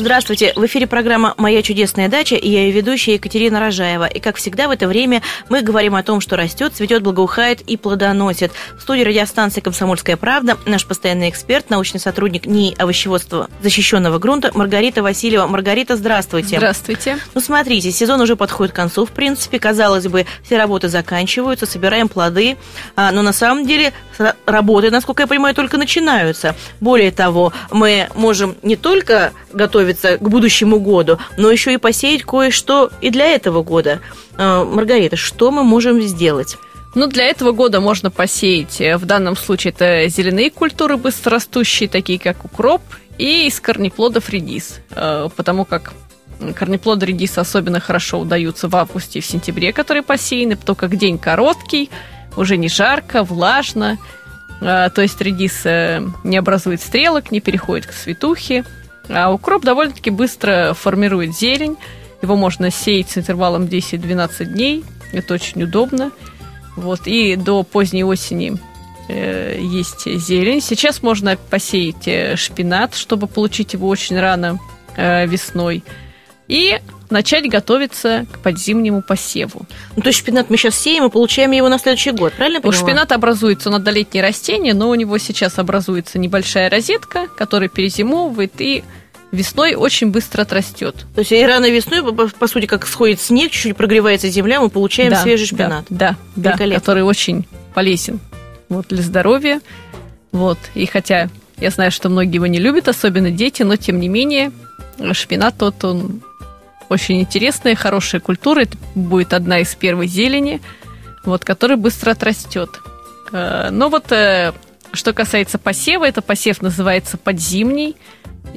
Здравствуйте, в эфире программа «Моя чудесная дача» и я ее ведущая Екатерина Рожаева. И, как всегда, в это время мы говорим о том, что растет, цветет, благоухает и плодоносит. В студии радиостанции «Комсомольская правда» наш постоянный эксперт, научный сотрудник НИИ овощеводства защищенного грунта Маргарита Васильева. Маргарита, здравствуйте. Здравствуйте. Ну, смотрите, сезон уже подходит к концу, в принципе. Казалось бы, все работы заканчиваются, собираем плоды. А, но на самом деле работы, насколько я понимаю, только начинаются. Более того, мы можем не только готовиться к будущему году, но еще и посеять кое-что и для этого года. А, Маргарита, что мы можем сделать? Ну, для этого года можно посеять, э, в данном случае это зеленые культуры быстрорастущие, такие как укроп, и из корнеплодов редис, э, потому как корнеплоды редиса особенно хорошо удаются в августе и в сентябре, которые посеяны, потому как день короткий, уже не жарко, влажно, э, то есть редис не образует стрелок, не переходит к светухе, а укроп довольно-таки быстро формирует зелень. Его можно сеять с интервалом 10-12 дней. Это очень удобно. Вот. И до поздней осени э, есть зелень. Сейчас можно посеять э, шпинат, чтобы получить его очень рано э, весной. И начать готовиться к подзимнему посеву. Ну, то есть шпинат мы сейчас сеем и получаем его на следующий год, правильно У шпината образуется надолетнее растение, но у него сейчас образуется небольшая розетка, которая перезимовывает и весной очень быстро отрастет. То есть и рано весной, по, сути, как сходит снег, чуть-чуть прогревается земля, мы получаем да, свежий шпинат. Да, да, да, который очень полезен вот, для здоровья. Вот. И хотя я знаю, что многие его не любят, особенно дети, но тем не менее шпинат тот, он очень интересная, хорошая культура. Это будет одна из первой зелени, вот, которая быстро отрастет. Э, но вот э, что касается посева, это посев называется подзимний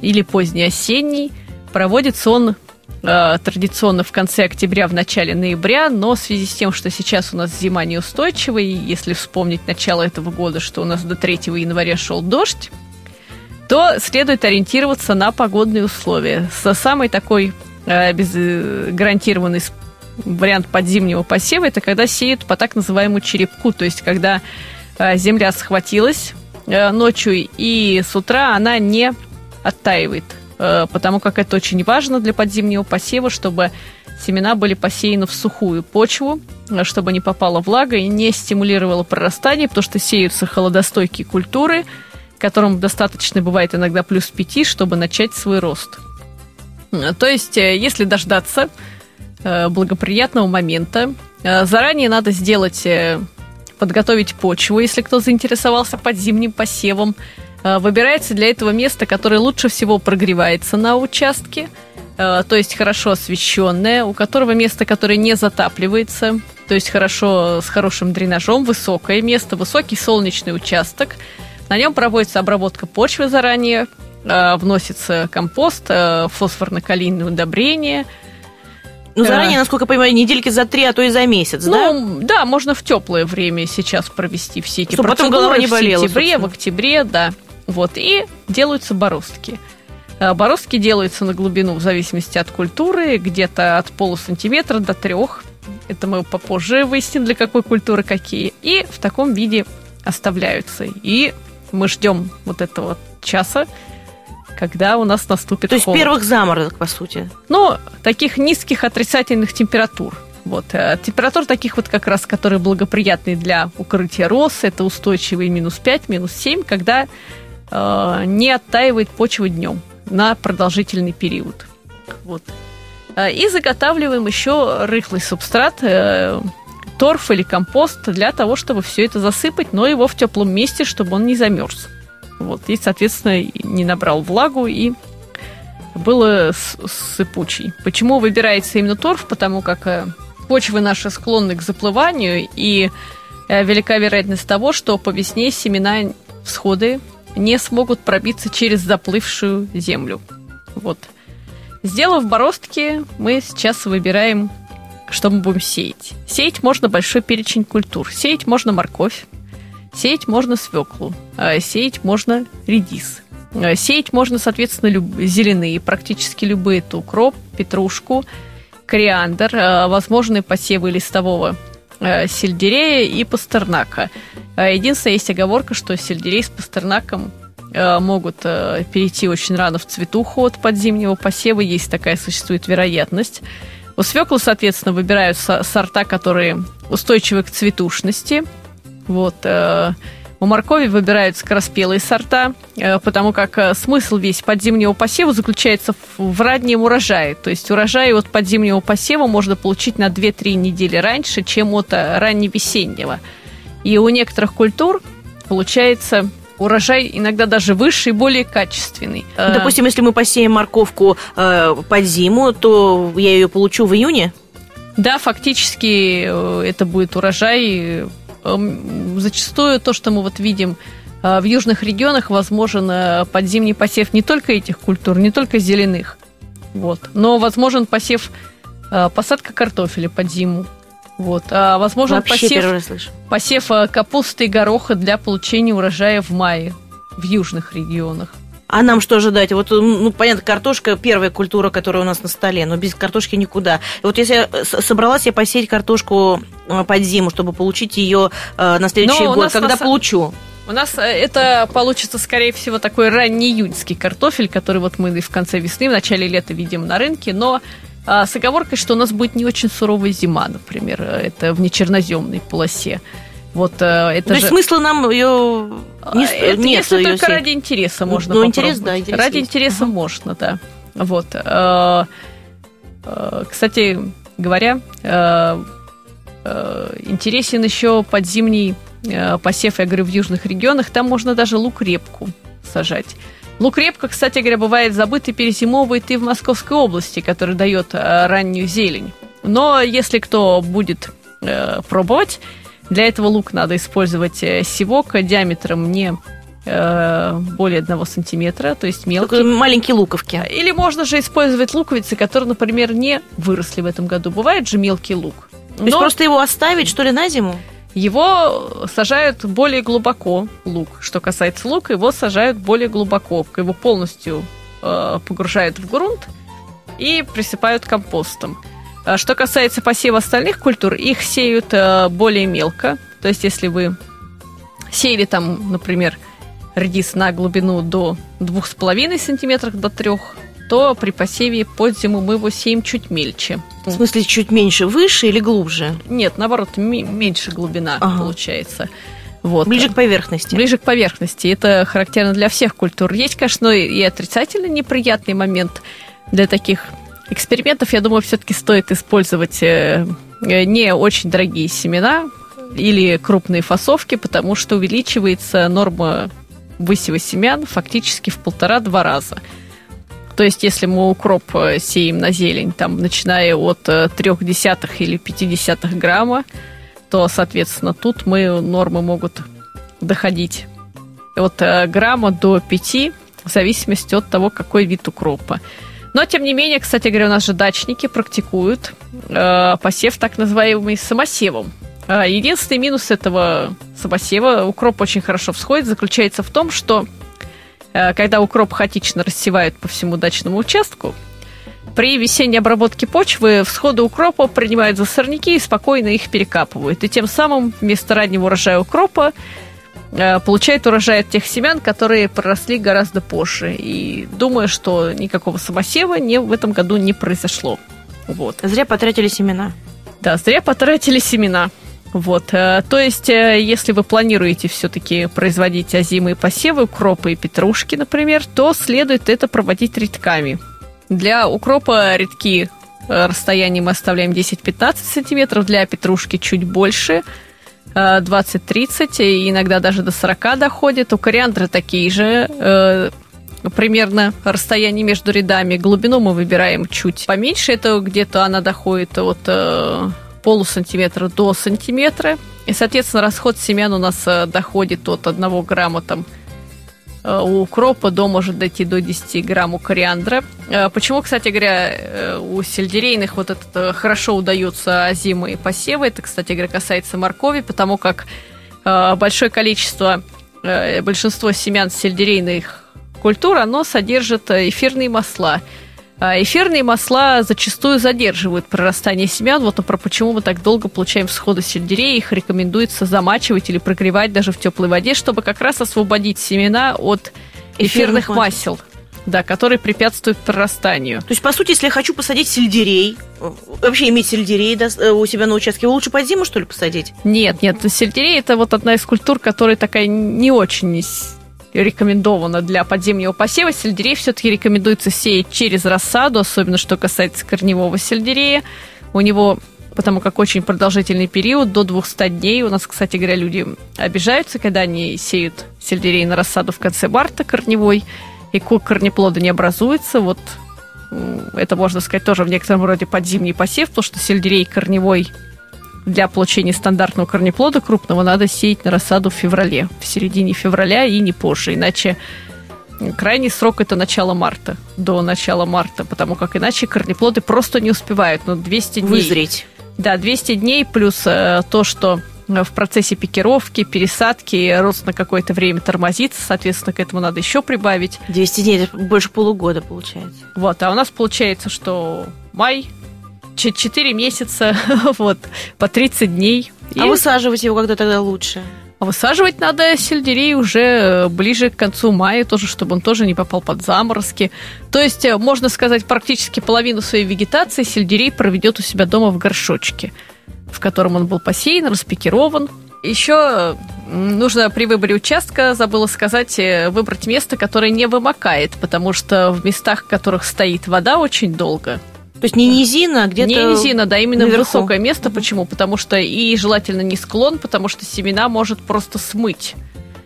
или поздний осенний. Проводится он э, традиционно в конце октября, в начале ноября, но в связи с тем, что сейчас у нас зима неустойчивая, и если вспомнить начало этого года, что у нас до 3 января шел дождь, то следует ориентироваться на погодные условия. Со самый такой э, без, э, гарантированный вариант подзимнего посева это когда сеют по так называемому черепку, то есть когда земля схватилась э, ночью и с утра она не оттаивает, э, потому как это очень важно для подзимнего посева, чтобы семена были посеяны в сухую почву, э, чтобы не попала влага и не стимулировала прорастание, потому что сеются холодостойкие культуры, которым достаточно бывает иногда плюс 5, чтобы начать свой рост. То есть, если дождаться благоприятного момента, заранее надо сделать, подготовить почву, если кто заинтересовался подзимним посевом, Э, выбирается для этого место, которое лучше всего прогревается на участке, э, то есть хорошо освещенное, у которого место, которое не затапливается, то есть хорошо с хорошим дренажом, высокое место, высокий солнечный участок. На нем проводится обработка почвы заранее, э, вносится компост, фосфорно-калийные удобрения – ну, заранее, насколько я понимаю, недельки за три, а то и за месяц, ну, да? да, можно в теплое время сейчас провести все эти Чтобы процедуры. потом голова не болела. В сентябре, собственно. в октябре, да. Вот, и делаются бороздки. Э, бороздки делаются на глубину в зависимости от культуры, где-то от полусантиметра до трех. Это мы попозже выясним, для какой культуры какие. И в таком виде оставляются. И мы ждем вот этого часа, когда у нас наступит То холод. есть первых заморозок, по сути? Ну, таких низких отрицательных температур. Вот. Э, температур таких вот как раз, которые благоприятны для укрытия роз, это устойчивые минус 5, минус 7, когда Э, не оттаивает почва днем на продолжительный период. Вот. Э, и заготавливаем еще рыхлый субстрат, э, торф или компост для того, чтобы все это засыпать, но его в теплом месте, чтобы он не замерз. Вот. И, соответственно, не набрал влагу и было сыпучий. Почему выбирается именно торф? Потому как почвы наши склонны к заплыванию, и велика вероятность того, что по весне семена всходы не смогут пробиться через заплывшую землю. Вот. Сделав бороздки, мы сейчас выбираем, что мы будем сеять. Сеять можно большой перечень культур. Сеять можно морковь, сеять можно свеклу, а сеять можно редис. А сеять можно, соответственно, люб... зеленые, практически любые. Это укроп, петрушку кориандр, возможны посевы листового сельдерея и пастернака. Единственное, есть оговорка, что сельдерей с пастернаком могут перейти очень рано в цветуху от подзимнего посева, есть такая существует вероятность. У свеклы, соответственно, выбирают сорта, которые устойчивы к цветушности. Вот. Э, у моркови выбирают скороспелые сорта, э, потому как э, смысл весь подзимнего посева заключается в раннем урожае. То есть урожай от подзимнего посева можно получить на 2-3 недели раньше, чем от ранневесеннего. И у некоторых культур получается урожай иногда даже выше и более качественный. Ну, допустим, если мы посеем морковку э, под зиму, то я ее получу в июне? Да, фактически это будет урожай. Эм, зачастую то, что мы вот видим э, в южных регионах, возможен подзимний посев не только этих культур, не только зеленых, вот, но возможен посев посадка картофеля под зиму. Вот. А, возможно, посев, посев э, капусты и гороха для получения урожая в мае в южных регионах. А нам что ожидать? Вот, ну, понятно, картошка первая культура, которая у нас на столе, но без картошки никуда. И вот если я собралась я посеять картошку э, под зиму, чтобы получить ее э, на следующий но год, когда нас... получу? У нас это получится, скорее всего, такой ранний июньский картофель, который вот мы в конце весны, в начале лета видим на рынке, но с оговоркой, что у нас будет не очень суровая зима, например, это в нечерноземной полосе. Вот э, это То же... есть смысла нам ее не это, нет. Если ее только ради интереса можно Ну, интерес, да, интерес Ради есть. интереса ага. можно, да. Вот. Э, э, кстати говоря, интересен еще подзимний посев, я говорю, в южных регионах. Там можно даже лук-репку сажать. Лук репка, кстати говоря, бывает забыт и перезимовывает и в Московской области, который дает э, раннюю зелень. Но если кто будет э, пробовать, для этого лук надо использовать э, сивок диаметром не э, более одного сантиметра, то есть мелкий. Такой маленькие луковки. Или можно же использовать луковицы, которые, например, не выросли в этом году. Бывает же мелкий лук. То Но... есть просто его оставить, что ли, на зиму? Его сажают более глубоко, лук. Что касается лука, его сажают более глубоко. Его полностью э, погружают в грунт и присыпают компостом. А что касается посева остальных культур, их сеют э, более мелко. То есть, если вы сеяли там, например, редис на глубину до 2,5 см до 3 то при посеве под зиму мы его сеем чуть мельче. В смысле, чуть меньше, выше или глубже? Нет, наоборот, меньше глубина ага. получается. Вот. Ближе к поверхности. Ближе к поверхности. Это характерно для всех культур. Есть, конечно, и отрицательно неприятный момент для таких экспериментов. Я думаю, все-таки стоит использовать э, э, не очень дорогие семена или крупные фасовки, потому что увеличивается норма высева семян фактически в полтора-два раза. То есть, если мы укроп э, сеем на зелень, там, начиная от э, трех десятых или пятидесятых грамма, то, соответственно, тут мы нормы могут доходить от грамма до пяти, в зависимости от того, какой вид укропа. Но, тем не менее, кстати говоря, у нас же дачники практикуют э, посев так называемый самосевом. Единственный минус этого самосева, укроп очень хорошо всходит, заключается в том, что Э, когда укроп хаотично рассевают по всему дачному участку, при весенней обработке почвы всходы укропа принимают за сорняки и спокойно их перекапывают. И тем самым вместо раннего урожая укропа э, получает урожай от тех семян, которые проросли гораздо позже. И думаю, что никакого самосева не, в этом году не произошло. Вот. Зря потратили семена. Да, зря потратили семена. Вот, э, то есть, э, если вы планируете все-таки производить озимые посевы, укропы и петрушки, например, то следует это проводить редками. Для укропа редки э, расстояние мы оставляем 10-15 сантиметров, для петрушки чуть больше, 20-30, иногда даже до 40 доходит. У кориандра такие же примерно расстояние между рядами. Глубину мы выбираем чуть поменьше, это где-то она доходит от полусантиметра до сантиметра. И, соответственно, расход семян у нас э, доходит от 1 грамма там, э, у укропа до может дойти до 10 грамм у кориандра. Э, почему, кстати говоря, у сельдерейных вот это хорошо удаются озимые посевы? Это, кстати говоря, касается моркови, потому как большое количество, большинство семян сельдерейных культур, оно содержит эфирные масла – эфирные масла зачастую задерживают прорастание семян. Вот про почему мы так долго получаем всходы сельдерея. Их рекомендуется замачивать или прогревать даже в теплой воде, чтобы как раз освободить семена от эфирных, эфирных масел. Да, которые препятствуют прорастанию. То есть, по сути, если я хочу посадить сельдерей, вообще иметь сельдерей э, у себя на участке, его лучше под зиму, что ли, посадить? Нет, нет, сельдерей это вот одна из культур, которая такая не очень рекомендована для подземного посева. Сельдерей все-таки рекомендуется сеять через рассаду, особенно что касается корневого сельдерея. У него потому как очень продолжительный период, до 200 дней. У нас, кстати говоря, люди обижаются, когда они сеют сельдерей на рассаду в конце марта корневой, и корнеплода не образуется. Вот это, можно сказать, тоже в некотором роде подзимний посев, потому что сельдерей корневой для получения стандартного корнеплода крупного надо сеять на рассаду в феврале, в середине февраля и не позже, иначе крайний срок это начало марта, до начала марта, потому как иначе корнеплоды просто не успевают, но ну, 200 дней. Вызреть. Да, 200 дней плюс э, то, что в процессе пикировки, пересадки рост на какое-то время тормозится, соответственно, к этому надо еще прибавить. 200 дней, это больше полугода получается. Вот, а у нас получается, что май, 4 месяца, вот, по 30 дней. А высаживать его когда тогда лучше? А высаживать надо сельдерей уже э, ближе к концу мая, тоже, чтобы он тоже не попал под заморозки. То есть, э, можно сказать, практически половину своей вегетации сельдерей проведет у себя дома в горшочке, в котором он был посеян, распекирован. Еще э, нужно при выборе участка, забыла сказать, выбрать место, которое не вымокает, потому что в местах, в которых стоит вода очень долго, то есть не низина, а где-то Не низина, да, именно наверху. высокое место. Почему? Потому что и желательно не склон, потому что семена может просто смыть.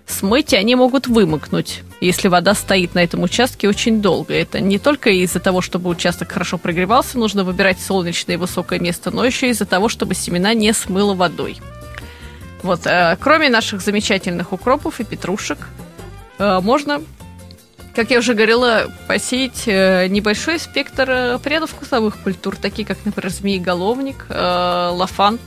Смыть, и они могут вымокнуть, если вода стоит на этом участке очень долго. Это не только из-за того, чтобы участок хорошо прогревался, нужно выбирать солнечное и высокое место, но еще из-за того, чтобы семена не смыло водой. Вот, э, кроме наших замечательных укропов и петрушек, э, можно как я уже говорила, посеять э, небольшой спектр э, рядов вкусовых культур, такие как, например, змееголовник, э, лафант.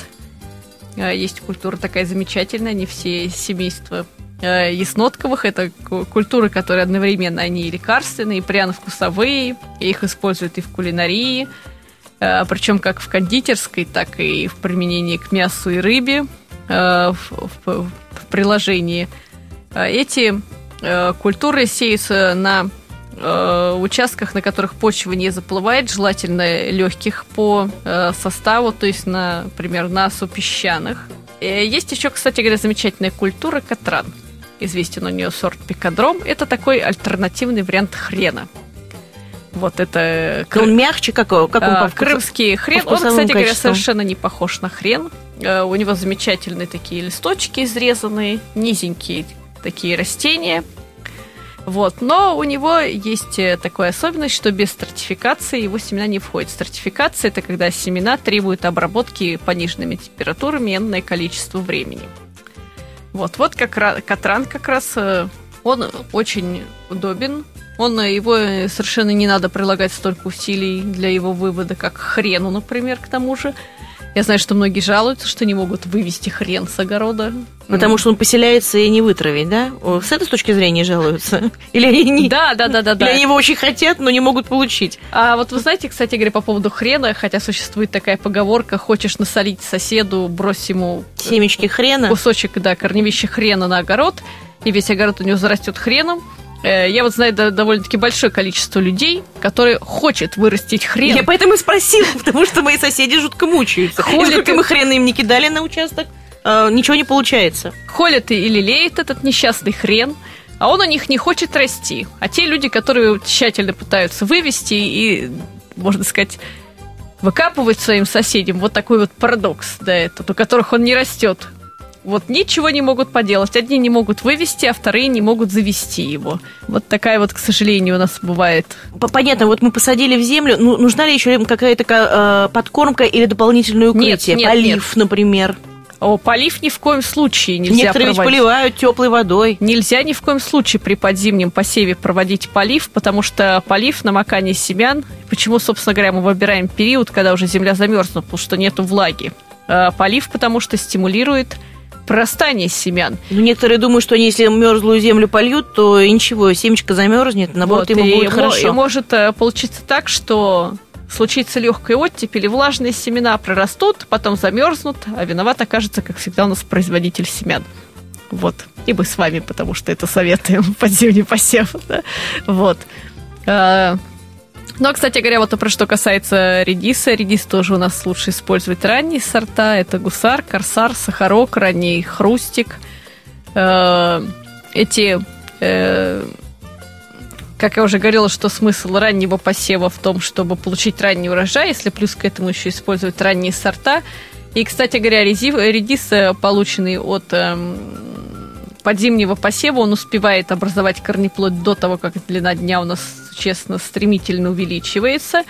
Есть культура такая замечательная, они все семейства яснотковых. Это культуры, которые одновременно они и лекарственные, и пряно-вкусовые, их используют и в кулинарии, причем как в кондитерской, так и в применении к мясу и рыбе в, в, в приложении. Эти культуры сеются на э, участках, на которых почва не заплывает, желательно легких по э, составу, то есть, например, на супесчаных. Есть еще, кстати говоря, замечательная культура катран. Известен у нее сорт пикадром. Это такой альтернативный вариант хрена. Вот это... Он мягче, как, как он по Крымский хрен. Он, кстати качеству. говоря, совершенно не похож на хрен. У него замечательные такие листочки изрезанные, низенькие такие растения. Вот. Но у него есть э, такая особенность, что без стратификации его семена не входят. Стратификация – это когда семена требуют обработки пониженными температурами энное количество времени. Вот, вот как раз, Катран как раз, э, он очень удобен. Он, э, его совершенно не надо прилагать столько усилий для его вывода, как хрену, например, к тому же. Я знаю, что многие жалуются, что не могут вывести хрен с огорода. Потому что он поселяется и не вытравить, да? С этой точки зрения жалуются? Или они не... Да, да, да, да. Или они его очень хотят, но не могут получить? А вот вы знаете, кстати говоря, по поводу хрена, хотя существует такая поговорка, хочешь насолить соседу, брось ему... Семечки хрена? Кусочек, да, корневища хрена на огород, и весь огород у него зарастет хреном, Э, я вот знаю довольно-таки большое количество людей, которые хочет вырастить хрен. Я поэтому и спросила, потому что мои соседи жутко мучаются. Холят сколько мы хрена им не кидали на участок, э, ничего не получается. Холят и лелеет этот несчастный хрен, а он у них не хочет расти. А те люди, которые тщательно пытаются вывести и, можно сказать, выкапывать своим соседям, вот такой вот парадокс, да, этот, у которых он не растет. Вот ничего не могут поделать. Одни не могут вывести, а вторые не могут завести его. Вот такая вот, к сожалению, у нас бывает. Понятно, вот мы посадили в землю. Ну, нужна ли еще какая-то э, подкормка или дополнительное укрытие? Нет, нет, Полив, нет. например. О, полив ни в коем случае нельзя Некоторые проводить. поливают теплой водой. Нельзя ни в коем случае при подзимнем посеве проводить полив, потому что полив, намокание семян, почему, собственно говоря, мы выбираем период, когда уже земля замерзла, потому что нету влаги. Э, полив, потому что стимулирует прорастания семян. Ну, некоторые думают, что они, если мерзлую землю польют, то ничего, семечко замерзнет, наоборот, вот, ему и, будет хорошо. И может э, получиться так, что случится легкая оттепель, и влажные семена прорастут, потом замерзнут, а виноват окажется, как всегда, у нас производитель семян. Вот. И мы с вами, потому что это советуем под зимний посев. Да? Вот. Ну, а, кстати говоря, вот про что касается редиса. Редис тоже у нас лучше использовать ранние сорта. Это гусар, корсар, сахарок, ранний хрустик. А, эти э, как я уже говорила, что смысл раннего посева в том, чтобы получить ранний урожай, если плюс к этому еще использовать ранние сорта. И, кстати говоря, редис, э, полученный от эм, подзимнего посева, он успевает образовать корнеплод до того, как длина дня у нас, честно, стремительно увеличивается.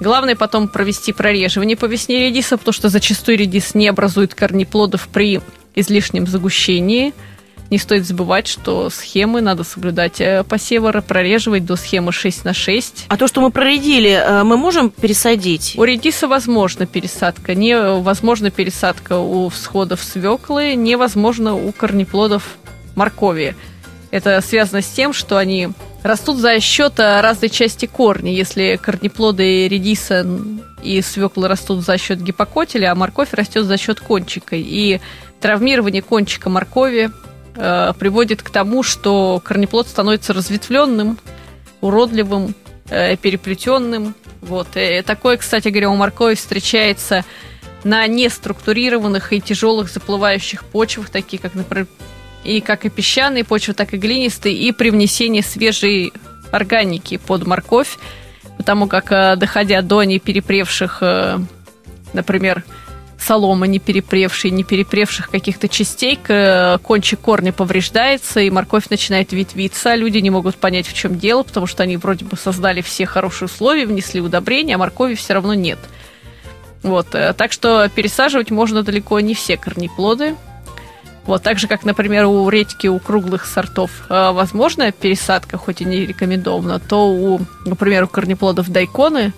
Главное потом провести прореживание по весне редиса, потому что зачастую редис не образует корнеплодов при излишнем загущении – не стоит забывать, что схемы надо соблюдать э, посевы, прореживать до схемы 6 на 6. А то, что мы проредили, э, мы можем пересадить? У редиса возможна пересадка. Невозможна пересадка у всходов свеклы, невозможно у корнеплодов моркови. Это связано с тем, что они растут за счет э, разной части корня. Если корнеплоды редиса и свеклы растут за счет гипокотеля, а морковь растет за счет кончика. И травмирование кончика моркови э, приводит к тому, что корнеплод становится разветвленным, уродливым, э, переплетенным. Вот. И такое, кстати говоря, у моркови встречается на неструктурированных и тяжелых заплывающих почвах, такие как, например, и как и песчаные почвы, так и глинистые, и при внесении свежей органики под морковь, потому как, э, доходя до неперепревших, э, например, солома не перепревшей, не перепревших каких-то частей, кончик корня повреждается, и морковь начинает ветвиться. Люди не могут понять, в чем дело, потому что они вроде бы создали все хорошие условия, внесли удобрения, а моркови все равно нет. Вот, э, так что пересаживать можно далеко не все корнеплоды. Вот, так же, как, например, у редьки, у круглых сортов э, пересадка, хоть и не рекомендована, то у, например, у корнеплодов дайконы,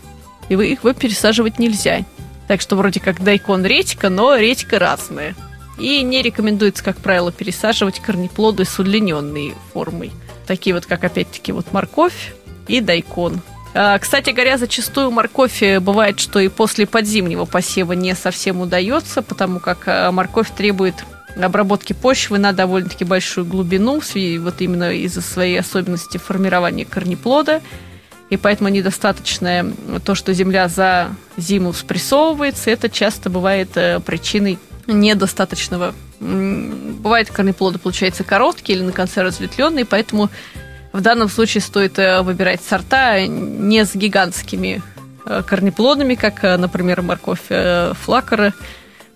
и вы их вы пересаживать нельзя. Так что вроде как дайкон редька, но редька разная. И не рекомендуется, как правило, пересаживать корнеплоды с удлиненной формой. Такие вот, как опять-таки вот морковь и дайкон. А, кстати говоря, зачастую морковь э, бывает, что и после подзимнего посева не совсем удается, потому как а, морковь требует обработки почвы на довольно-таки большую глубину, вот именно из-за своей особенности формирования корнеплода и поэтому недостаточное то, что земля за зиму спрессовывается, это часто бывает э, причиной недостаточного. Бывает корнеплоды, получается, короткие или на конце разветвленные, поэтому в данном случае стоит э, выбирать сорта не с гигантскими э, корнеплодами, как, например, морковь флакера,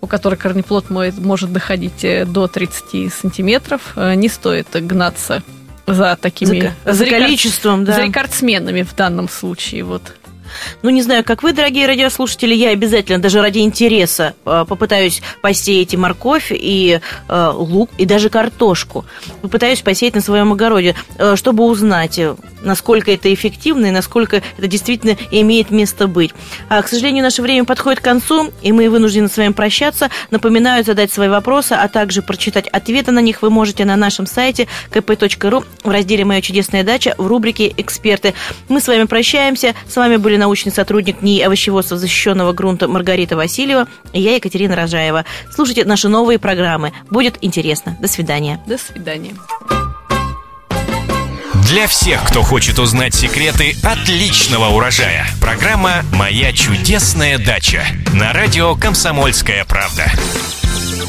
у которой корнеплод может доходить до 30 сантиметров. Не стоит гнаться за такими... За, за, за количеством, да. За рекордсменами в данном случае, вот. Ну, не знаю, как вы, дорогие радиослушатели, я обязательно, даже ради интереса, э, попытаюсь посеять и морковь, и э, лук, и даже картошку. Попытаюсь посеять на своем огороде, э, чтобы узнать, насколько это эффективно и насколько это действительно имеет место быть. А, к сожалению, наше время подходит к концу, и мы вынуждены с вами прощаться. Напоминаю задать свои вопросы, а также прочитать ответы на них вы можете на нашем сайте kp.ru в разделе «Моя чудесная дача» в рубрике «Эксперты». Мы с вами прощаемся. С вами были научный сотрудник НИИ овощеводства защищенного грунта Маргарита Васильева и я, Екатерина Рожаева. Слушайте наши новые программы. Будет интересно. До свидания. До свидания. Для всех, кто хочет узнать секреты отличного урожая. Программа «Моя чудесная дача» на радио «Комсомольская правда».